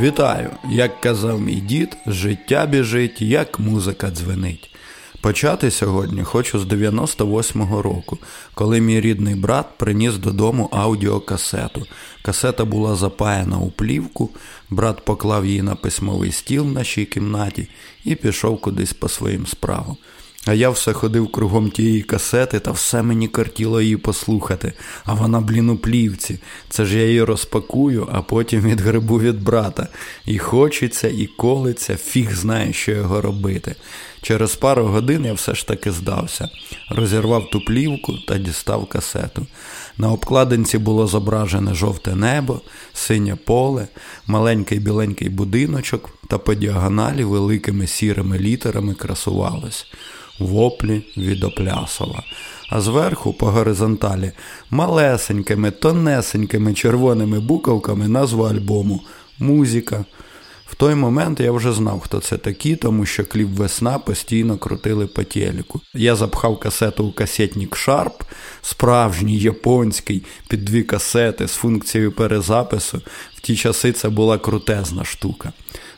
Вітаю! Як казав мій дід, життя біжить, як музика дзвенить. Почати сьогодні хочу з 98-го року, коли мій рідний брат приніс додому аудіокасету. Касета була запаяна у плівку, брат поклав її на письмовий стіл в нашій кімнаті і пішов кудись по своїм справам. А я все ходив кругом тієї касети, та все мені картіло її послухати. А вона, блін, у плівці. Це ж я її розпакую, а потім відгребу від брата. І хочеться, і колиться, фіг знає, що його робити. Через пару годин я все ж таки здався, розірвав ту плівку та дістав касету. На обкладинці було зображене жовте небо, синє поле, маленький біленький будиночок та по діагоналі великими сірими літерами красувалось воплі від Оплясова. А зверху, по горизонталі, малесенькими, тонесенькими червоними буковками назва альбому Музика. В той момент я вже знав, хто це такі, тому що кліп весна постійно крутили по телеку. Я запхав касету у касетник Sharp, справжній японський, під дві касети з функцією перезапису. В ті часи це була крутезна штука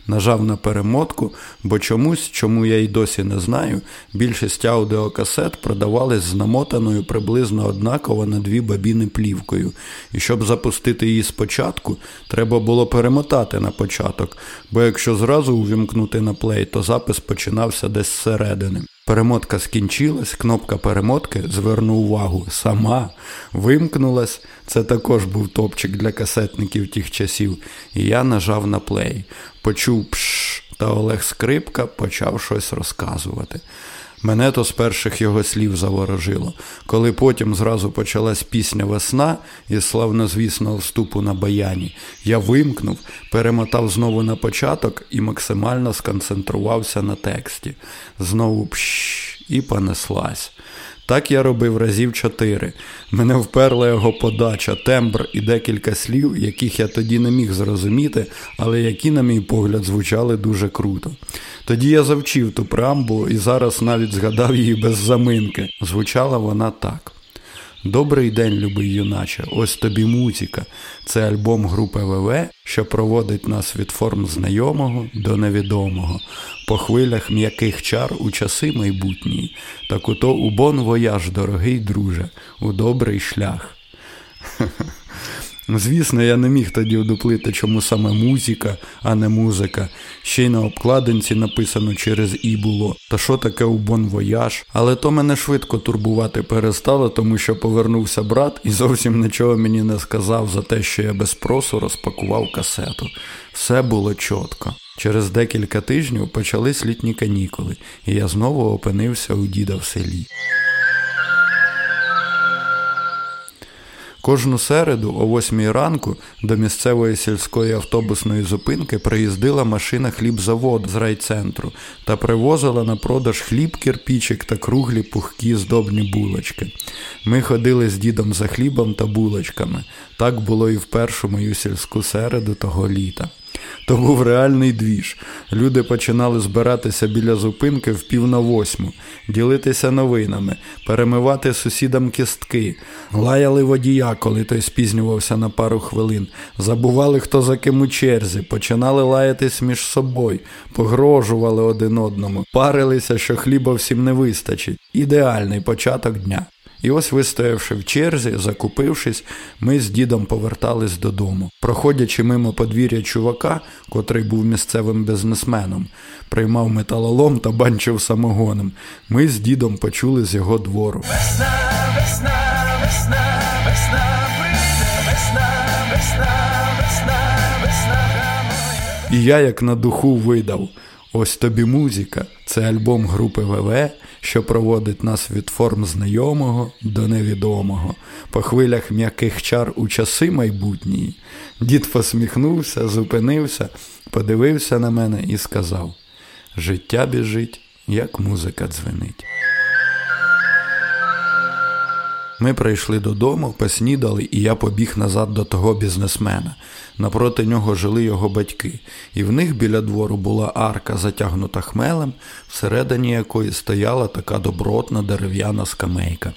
нажав на перемотку, бо чомусь, чому я й досі не знаю, більшість аудіокасет продавались з намотаною приблизно однаково на дві бабіни плівкою. І щоб запустити її спочатку, треба було перемотати на початок, бо якщо зразу увімкнути на плей, то запис починався десь зсередини. Перемотка скінчилась, кнопка перемотки, зверну увагу, сама вимкнулась. Це також був топчик для касетників тих часів. І я нажав на плей. Почув пш, та Олег Скрипка почав щось розказувати. Мене то з перших його слів заворожило. Коли потім зразу почалась пісня Весна із славнозвісного вступу на баяні, я вимкнув, перемотав знову на початок і максимально сконцентрувався на тексті. Знову пщ, і понеслась. Так я робив разів чотири. Мене вперла його подача, тембр і декілька слів, яких я тоді не міг зрозуміти, але які, на мій погляд, звучали дуже круто. Тоді я завчив ту преамбулу і зараз навіть згадав її без заминки. Звучала вона так. Добрий день, любий юначе, ось тобі музика. Це альбом групи ВВ, що проводить нас від форм знайомого до невідомого, по хвилях м'яких чар у часи майбутні. Так ото у bon voyage, дорогий друже, у добрий шлях. Звісно, я не міг тоді удуплити, чому саме музіка, а не музика. Ще й на обкладинці написано через І було. Та що таке у bon voyage? Але то мене швидко турбувати перестало, тому що повернувся брат і зовсім нічого мені не сказав за те, що я без спросу розпакував касету. Все було чітко. Через декілька тижнів почались літні канікули, і я знову опинився у діда в селі. Кожну середу, о восьмій ранку, до місцевої сільської автобусної зупинки приїздила машина хлібзавод з райцентру та привозила на продаж хліб, кірпічик та круглі пухкі здобні булочки. Ми ходили з дідом за хлібом та булочками. Так було і в першу мою сільську середу того літа. То був реальний двіж. Люди починали збиратися біля зупинки в пів на восьму, ділитися новинами, перемивати сусідам кістки, лаяли водія, коли той спізнювався на пару хвилин, забували, хто за ким у черзі, починали лаятись між собою, погрожували один одному, парилися, що хліба всім не вистачить. Ідеальний початок дня. І ось, вистоявши в черзі, закупившись, ми з дідом повертались додому. Проходячи мимо подвір'я чувака, котрий був місцевим бізнесменом, приймав металолом та банчив самогоном, ми з дідом почули з його двору. Весна, весна, весна, весна, весна, весна, весна, весна. І я як на духу видав. Ось тобі музика. Це альбом групи ВВ, що проводить нас від форм знайомого до невідомого, по хвилях м'яких чар у часи майбутні. Дід посміхнувся, зупинився, подивився на мене і сказав: Життя біжить, як музика дзвенить. Ми прийшли додому, поснідали, і я побіг назад до того бізнесмена. Напроти нього жили його батьки, і в них біля двору була арка, затягнута хмелем, всередині якої стояла така добротна дерев'яна скамейка.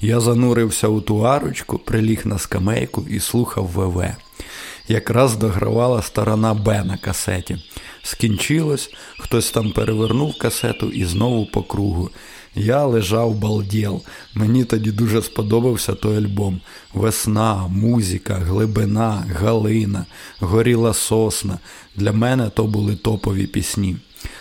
Я занурився у ту арочку, приліг на скамейку і слухав ВВ. Якраз догравала сторона Б на касеті. Скінчилось, хтось там перевернув касету і знову по кругу. Я лежав балділ. Мені тоді дуже сподобався той альбом. Весна, музика, глибина, галина, горіла сосна. Для мене то були топові пісні.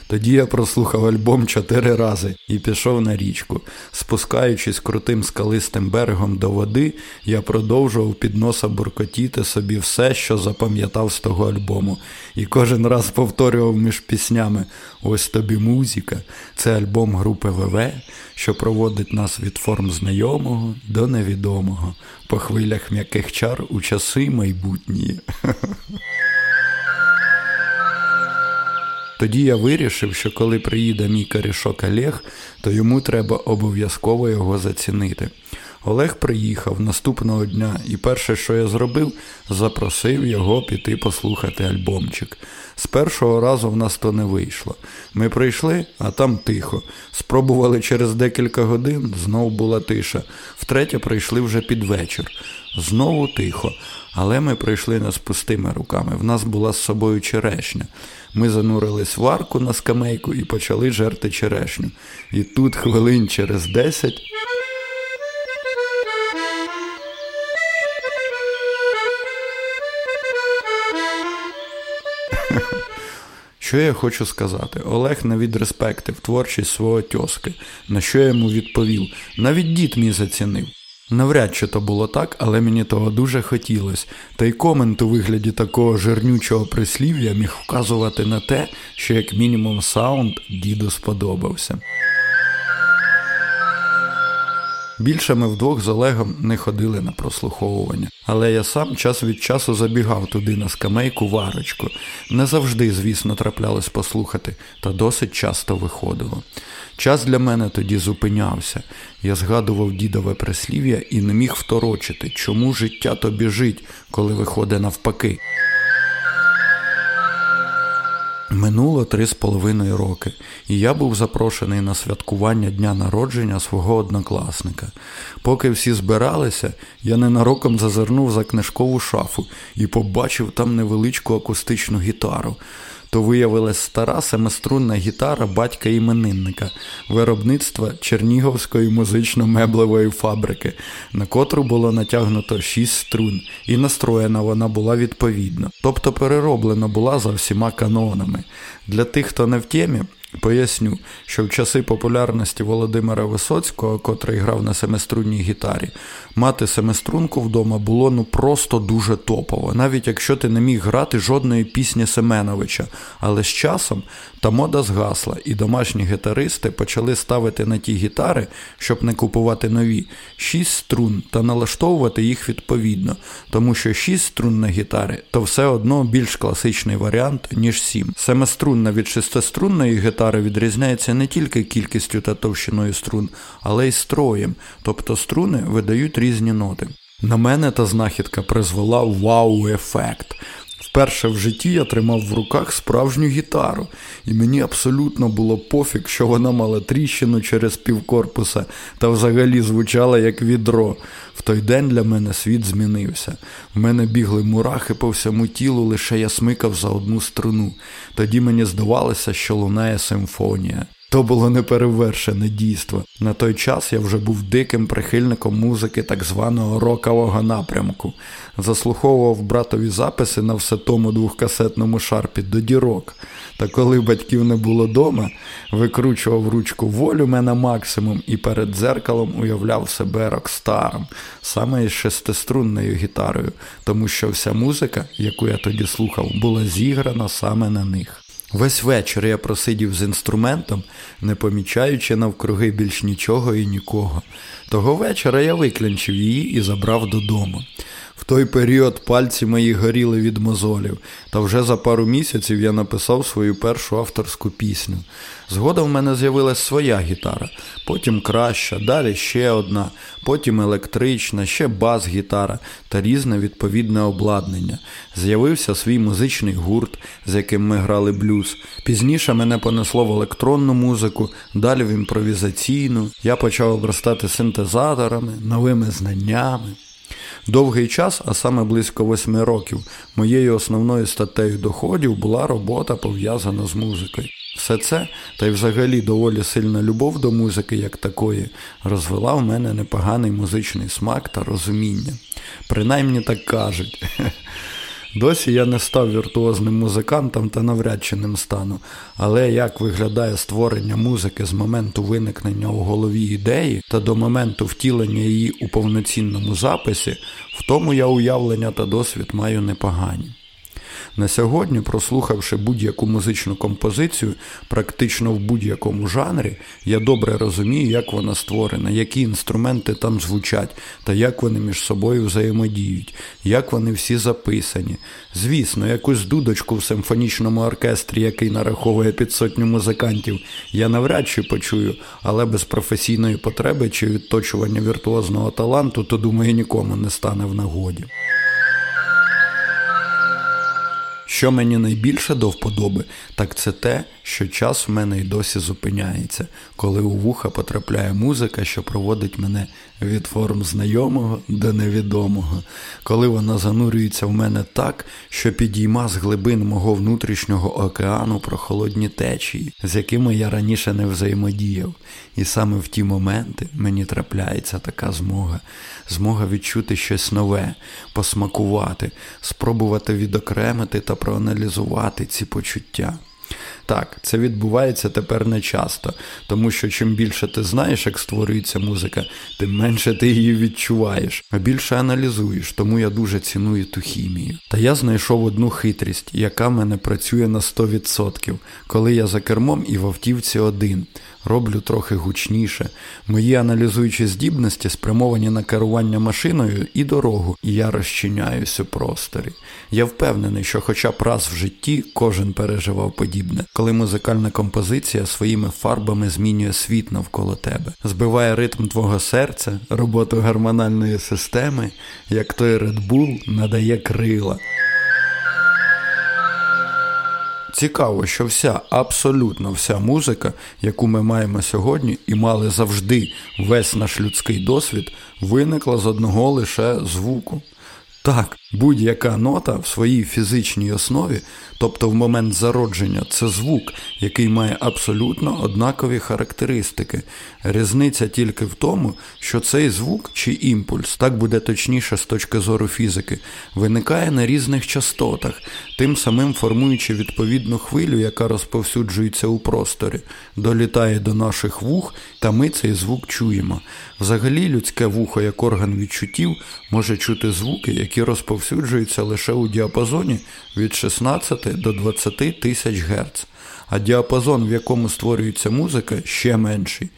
Тоді я прослухав альбом чотири рази і пішов на річку. Спускаючись крутим скалистим берегом до води, я продовжував під носа буркотіти собі все, що запам'ятав з того альбому, і кожен раз повторював між піснями Ось тобі музика. Це альбом групи ВВ, що проводить нас від форм знайомого до невідомого, по хвилях м'яких чар у часи майбутні. Тоді я вирішив, що коли приїде мій корішок Олег, то йому треба обов'язково його зацінити. Олег приїхав наступного дня, і перше, що я зробив, запросив його піти послухати альбомчик. З першого разу в нас то не вийшло. Ми прийшли, а там тихо. Спробували через декілька годин, знову була тиша. Втретє прийшли вже під вечір. Знову тихо. Але ми прийшли не з пустими руками. В нас була з собою черешня. Ми занурились в арку на скамейку і почали жерти черешню. І тут хвилин через десять. Що я хочу сказати? Олег не відреспектив творчість свого тьоски, на що я йому відповів. Навіть дід мій зацінив. Навряд чи то було так, але мені того дуже хотілося, та й комент у вигляді такого жирнючого прислів'я міг вказувати на те, що як мінімум саунд діду сподобався. Більше ми вдвох з Олегом не ходили на прослуховування, але я сам час від часу забігав туди на скамейку варочку. Не завжди, звісно, траплялось послухати, та досить часто виходило. Час для мене тоді зупинявся. Я згадував дідове прислів'я і не міг второчити, чому життя то біжить, коли виходить навпаки. Минуло три з половиною роки, і я був запрошений на святкування дня народження свого однокласника. Поки всі збиралися, я ненароком зазирнув за книжкову шафу і побачив там невеличку акустичну гітару то виявилась стара семиструнна гітара батька іменинника, виробництва Черніговської музично-меблевої фабрики, на котру було натягнуто шість струн, і настроєна вона була відповідно, тобто перероблена була за всіма канонами. Для тих, хто не в темі, Поясню, що в часи популярності Володимира Висоцького, котрий грав на семиструнній гітарі, мати семиструнку вдома було ну просто дуже топово, навіть якщо ти не міг грати жодної пісні Семеновича. Але з часом та мода згасла, і домашні гітаристи почали ставити на ті гітари, щоб не купувати нові, шість струн та налаштовувати їх відповідно, тому що шість струн на гітари то все одно більш класичний варіант, ніж сім. Семиструнна від шестиструнної гітари гітари відрізняється не тільки кількістю та товщиною струн, але й строєм, тобто струни видають різні ноти. На мене та знахідка призвела вау-ефект. Вперше в житті я тримав в руках справжню гітару, і мені абсолютно було пофіг, що вона мала тріщину через півкорпуса та взагалі звучала як відро. В той день для мене світ змінився. В мене бігли мурахи по всьому тілу, лише я смикав за одну струну. Тоді мені здавалося, що лунає симфонія. То було неперевершене дійство. На той час я вже був диким прихильником музики так званого рокового напрямку, заслуховував братові записи на все тому двохкасетному шарпі до дірок. Та коли батьків не було дома, викручував ручку волю мене максимум і перед дзеркалом уявляв себе рокстаром, саме із шестиструнною гітарою, тому що вся музика, яку я тоді слухав, була зіграна саме на них. Весь вечір я просидів з інструментом, не помічаючи навкруги більш нічого і нікого. Того вечора я виклянчив її і забрав додому. В той період пальці мої горіли від мозолів, та вже за пару місяців я написав свою першу авторську пісню. Згодом в мене з'явилась своя гітара, потім краща, далі ще одна, потім електрична, ще бас-гітара та різне відповідне обладнання. З'явився свій музичний гурт, з яким ми грали блюз. Пізніше мене понесло в електронну музику, далі в імпровізаційну. Я почав обростати синтезаторами, новими знаннями. Довгий час, а саме близько восьми років, моєю основною статтею доходів була робота пов'язана з музикою. Все це, та й взагалі доволі сильна любов до музики як такої, розвела в мене непоганий музичний смак та розуміння. Принаймні так кажуть. Досі я не став віртуозним музикантом та навряд чи ним стану, але як виглядає створення музики з моменту виникнення у голові ідеї та до моменту втілення її у повноцінному записі, в тому я уявлення та досвід маю непогані. На сьогодні, прослухавши будь-яку музичну композицію, практично в будь-якому жанрі, я добре розумію, як вона створена, які інструменти там звучать, та як вони між собою взаємодіють, як вони всі записані. Звісно, якусь дудочку в симфонічному оркестрі, який нараховує під сотню музикантів, я навряд чи почую, але без професійної потреби чи відточування віртуозного таланту, то думаю, нікому не стане в нагоді. Що мені найбільше до вподоби, так це те, що час в мене й досі зупиняється, коли у вуха потрапляє музика, що проводить мене від форм знайомого до невідомого, коли вона занурюється в мене так, що підійма з глибин мого внутрішнього океану про холодні течії, з якими я раніше не взаємодіяв. І саме в ті моменти мені трапляється така змога, змога відчути щось нове, посмакувати, спробувати відокремити та проаналізувати ці почуття. Так, це відбувається тепер не часто, тому що чим більше ти знаєш, як створюється музика, тим менше ти її відчуваєш, а більше аналізуєш, тому я дуже ціную ту хімію. Та я знайшов одну хитрість, яка мене працює на 100%, коли я за кермом і в автівці один роблю трохи гучніше. Мої аналізуючі здібності спрямовані на керування машиною і дорогу, і я розчиняюсь у просторі. Я впевнений, що, хоча б раз в житті кожен переживав подібне, коли музикальна композиція своїми фарбами змінює світ навколо тебе, збиває ритм твого серця, роботу гормональної системи, як той Red Bull надає крила. Цікаво, що вся, абсолютно вся музика, яку ми маємо сьогодні і мали завжди весь наш людський досвід, виникла з одного лише звуку. Так, будь-яка нота в своїй фізичній основі, тобто в момент зародження, це звук, який має абсолютно однакові характеристики. Різниця тільки в тому, що цей звук чи імпульс, так буде точніше з точки зору фізики, виникає на різних частотах, тим самим формуючи відповідну хвилю, яка розповсюджується у просторі, долітає до наших вух, та ми цей звук чуємо. Взагалі, людське вухо як орган відчуттів може чути звуки, які розповсюджуються лише у діапазоні від 16 до 20 тисяч Гц, а діапазон, в якому створюється музика, ще менший.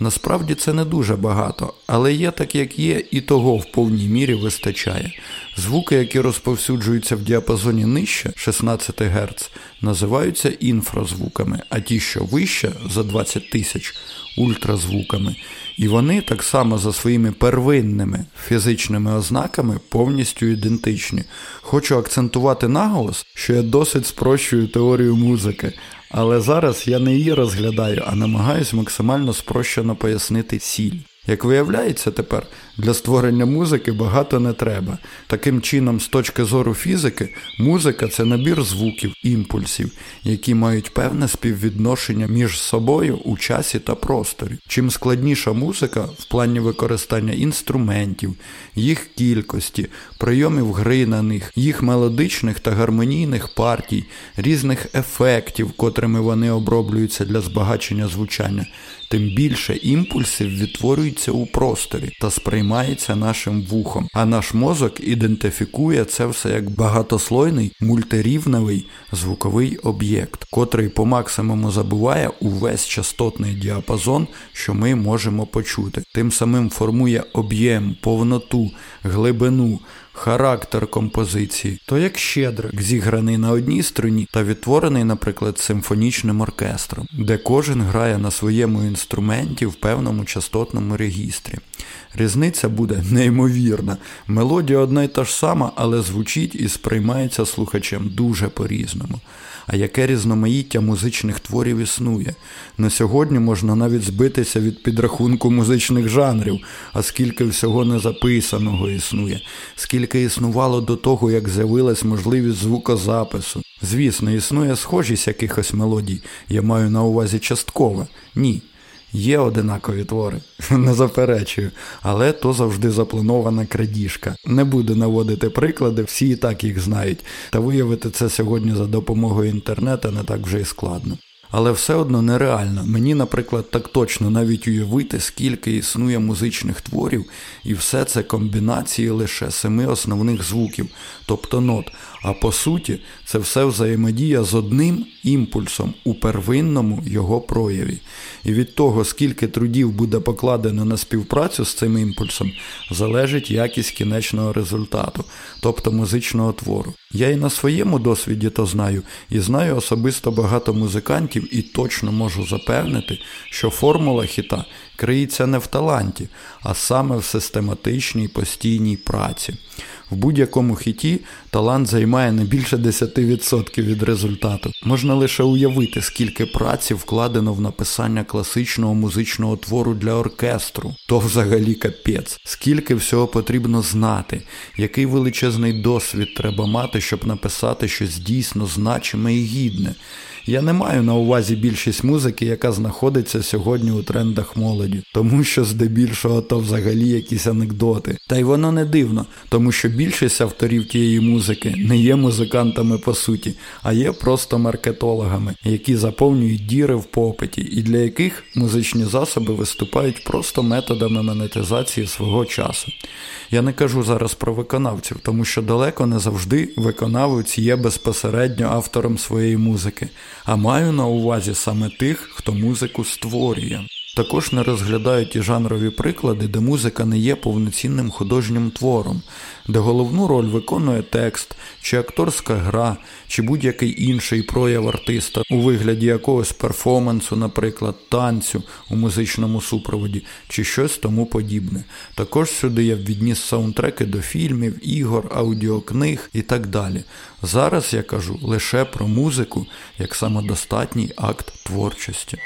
Насправді це не дуже багато, але є так, як є, і того в повній мірі вистачає. Звуки, які розповсюджуються в діапазоні нижче 16 Гц, називаються інфразвуками, а ті, що вище за 20 тисяч ультразвуками. І вони так само за своїми первинними фізичними ознаками повністю ідентичні. Хочу акцентувати наголос, що я досить спрощую теорію музики, але зараз я не її розглядаю, а намагаюсь максимально спрощено пояснити ціль. Як виявляється тепер, для створення музики багато не треба. Таким чином, з точки зору фізики, музика це набір звуків, імпульсів, які мають певне співвідношення між собою у часі та просторі. Чим складніша музика в плані використання інструментів, їх кількості, прийомів гри на них, їх мелодичних та гармонійних партій, різних ефектів, котрими вони оброблюються для збагачення звучання, тим більше імпульсів відтворюється у просторі та сприймається нашим вухом. А наш мозок ідентифікує це все як багатослойний мультирівневий звуковий об'єкт, котрий по максимуму забуває увесь частотний діапазон, що ми можемо почути. Тим самим формує об'єм, повноту, глибину характер композиції, то як щедрик, зіграний на одній струні та відтворений, наприклад, симфонічним оркестром, де кожен грає на своєму інструменті в певному частотному регістрі. Різниця буде неймовірна. Мелодія одна й та ж сама, але звучить і сприймається слухачем дуже по-різному. А яке різноманіття музичних творів існує? На сьогодні можна навіть збитися від підрахунку музичних жанрів, а скільки всього незаписаного існує, скільки існувало до того, як з'явилась можливість звукозапису. Звісно, існує схожість якихось мелодій, я маю на увазі частково. Ні. Є одинакові твори, не заперечую, але то завжди запланована крадіжка. Не буду наводити приклади, всі і так їх знають, та виявити це сьогодні за допомогою інтернету не так вже і складно. Але все одно нереально. Мені, наприклад, так точно навіть уявити, скільки існує музичних творів, і все це комбінації лише семи основних звуків, тобто нот. А по суті, це все взаємодія з одним імпульсом у первинному його прояві. І від того, скільки трудів буде покладено на співпрацю з цим імпульсом, залежить якість кінечного результату, тобто музичного твору. Я і на своєму досвіді то знаю, і знаю особисто багато музикантів, і точно можу запевнити, що формула хіта криється не в таланті, а саме в систематичній постійній праці. В будь-якому хіті талант займає не більше 10% від результату. Можна лише уявити, скільки праці вкладено в написання класичного музичного твору для оркестру. То взагалі капець. Скільки всього потрібно знати, який величезний досвід треба мати, щоб написати щось дійсно значиме і гідне. Я не маю на увазі більшість музики, яка знаходиться сьогодні у трендах молоді, тому що здебільшого то взагалі якісь анекдоти. Та й воно не дивно, тому що більшість авторів тієї музики не є музикантами по суті, а є просто маркетологами, які заповнюють діри в попиті, і для яких музичні засоби виступають просто методами монетизації свого часу. Я не кажу зараз про виконавців, тому що далеко не завжди виконавець є безпосередньо автором своєї музики, а маю на увазі саме тих, хто музику створює. Також не розглядають і жанрові приклади, де музика не є повноцінним художнім твором, де головну роль виконує текст, чи акторська гра, чи будь-який інший прояв артиста у вигляді якогось перформансу, наприклад, танцю у музичному супроводі, чи щось тому подібне. Також сюди я відніс саундтреки до фільмів, ігор, аудіокниг і так далі. Зараз я кажу лише про музику як самодостатній акт творчості.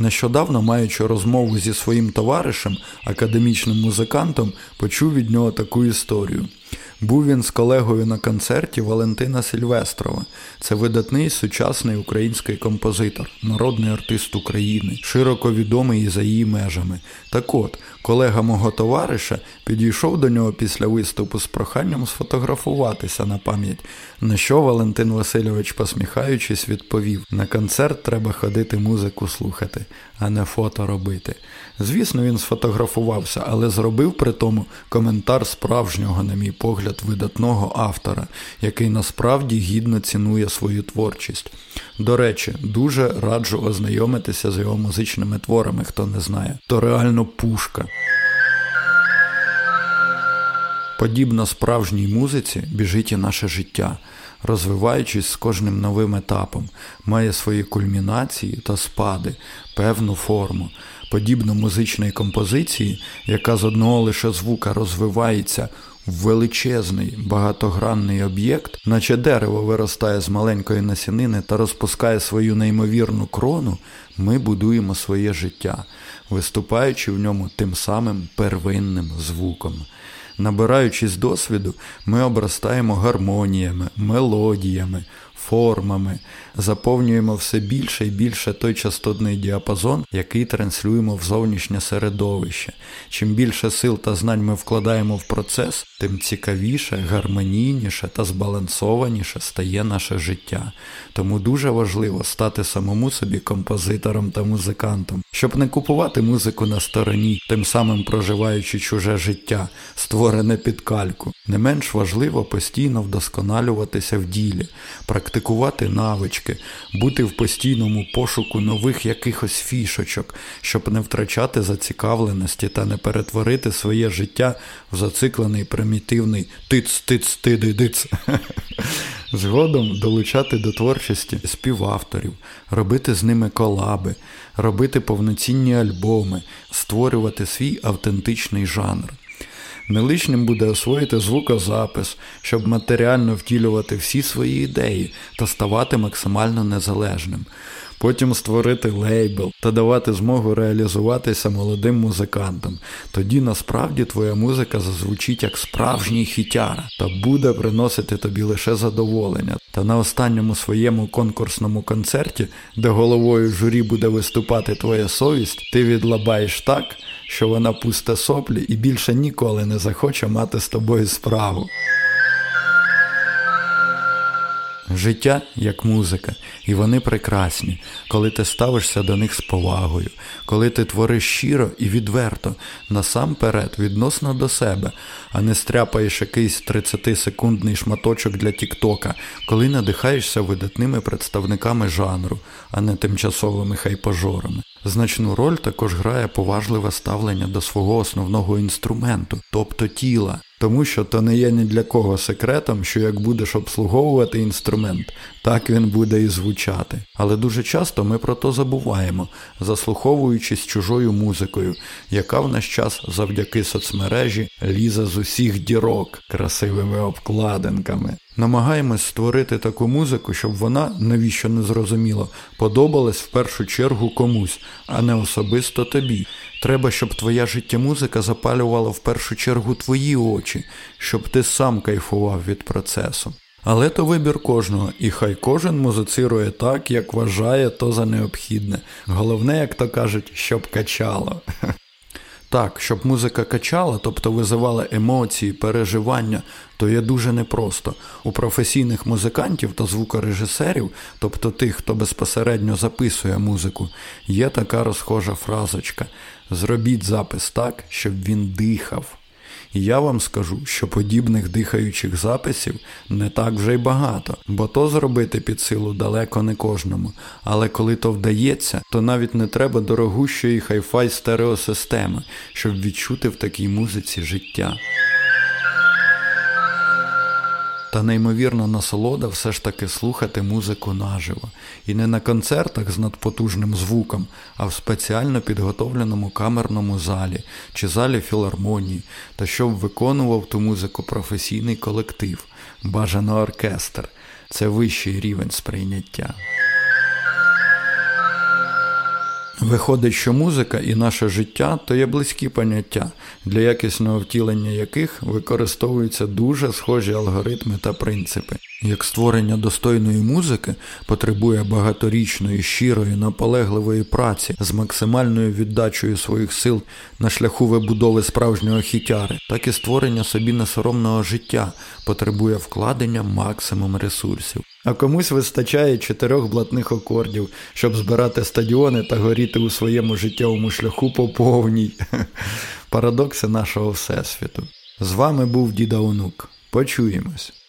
Нещодавно, маючи розмову зі своїм товаришем, академічним музикантом, почув від нього таку історію. Був він з колегою на концерті Валентина Сільвестрова. Це видатний сучасний український композитор, народний артист України, широко відомий і за її межами. Так от, колега мого товариша підійшов до нього після виступу з проханням сфотографуватися на пам'ять, на що Валентин Васильович, посміхаючись, відповів: на концерт треба ходити музику слухати, а не фото робити. Звісно, він сфотографувався, але зробив при тому коментар справжнього, на мій погляд, видатного автора, який насправді гідно цінує свою творчість. До речі, дуже раджу ознайомитися з його музичними творами, хто не знає. То реально пушка. Подібно справжній музиці біжить і наше життя, розвиваючись з кожним новим етапом, має свої кульмінації та спади, певну форму подібно музичної композиції, яка з одного лише звука розвивається величезний багатогранний об'єкт, наче дерево виростає з маленької насінини та розпускає свою неймовірну крону, ми будуємо своє життя, виступаючи в ньому тим самим первинним звуком. Набираючись досвіду, ми обростаємо гармоніями, мелодіями, формами, заповнюємо все більше і більше той частотний діапазон, який транслюємо в зовнішнє середовище. Чим більше сил та знань ми вкладаємо в процес, тим цікавіше, гармонійніше та збалансованіше стає наше життя. Тому дуже важливо стати самому собі композитором та музикантом, щоб не купувати музику на стороні, тим самим проживаючи чуже життя, створене під кальку. Не менш важливо постійно вдосконалюватися в ділі, практикувати навички, бути в постійному пошуку нових якихось фішочок, щоб не втрачати зацікавленості та не перетворити своє життя в зациклений примітивний тиц-тиц-тиди-диц. Згодом долучати до творчості співавторів, робити з ними колаби, робити повноцінні альбоми, створювати свій автентичний жанр. Неличним буде освоїти звукозапис, щоб матеріально втілювати всі свої ідеї та ставати максимально незалежним потім створити лейбл та давати змогу реалізуватися молодим музикантам. Тоді насправді твоя музика зазвучить як справжній хітяр та буде приносити тобі лише задоволення. Та на останньому своєму конкурсному концерті, де головою журі буде виступати твоя совість, ти відлабаєш так, що вона пусте соплі і більше ніколи не захоче мати з тобою справу. Життя як музика, і вони прекрасні, коли ти ставишся до них з повагою, коли ти твориш щиро і відверто, насамперед, відносно до себе, а не стряпаєш якийсь 30-секундний шматочок для Тіктока, коли надихаєшся видатними представниками жанру, а не тимчасовими хайпажорами. Значну роль також грає поважливе ставлення до свого основного інструменту, тобто тіла. Тому що то не є ні для кого секретом, що як будеш обслуговувати інструмент, так він буде і звучати. Але дуже часто ми про то забуваємо, заслуховуючись чужою музикою, яка в наш час завдяки соцмережі лізе з усіх дірок красивими обкладинками. Намагаємось створити таку музику, щоб вона, навіщо не зрозуміло, подобалась в першу чергу комусь, а не особисто тобі. Треба, щоб твоя життя музика запалювала в першу чергу твої очі, щоб ти сам кайфував від процесу. Але то вибір кожного, і хай кожен музицирує так, як вважає то за необхідне. Головне, як то кажуть, щоб качало. Так, щоб музика качала, тобто визивала емоції, переживання, то є дуже непросто. У професійних музикантів та звукорежисерів, тобто тих, хто безпосередньо записує музику, є така розхожа фразочка: зробіть запис так, щоб він дихав. Я вам скажу, що подібних дихаючих записів не так вже й багато, бо то зробити під силу далеко не кожному. Але коли то вдається, то навіть не треба дорогущої хай-фай стереосистеми, щоб відчути в такій музиці життя. Та неймовірна насолода все ж таки слухати музику наживо. І не на концертах з надпотужним звуком, а в спеціально підготовленому камерному залі чи залі філармонії, та щоб виконував ту музику професійний колектив, бажано оркестр. Це вищий рівень сприйняття. Виходить, що музика і наше життя то є близькі поняття, для якісного втілення яких використовуються дуже схожі алгоритми та принципи. Як створення достойної музики потребує багаторічної, щирої, наполегливої праці з максимальною віддачею своїх сил на шляху вибудови справжнього хітяри, так і створення собі несоромного життя потребує вкладення максимум ресурсів. А комусь вистачає чотирьох блатних акордів, щоб збирати стадіони та горіти у своєму життєвому шляху по повній. Парадокси нашого всесвіту. З вами був Діда Онук. Почуємось.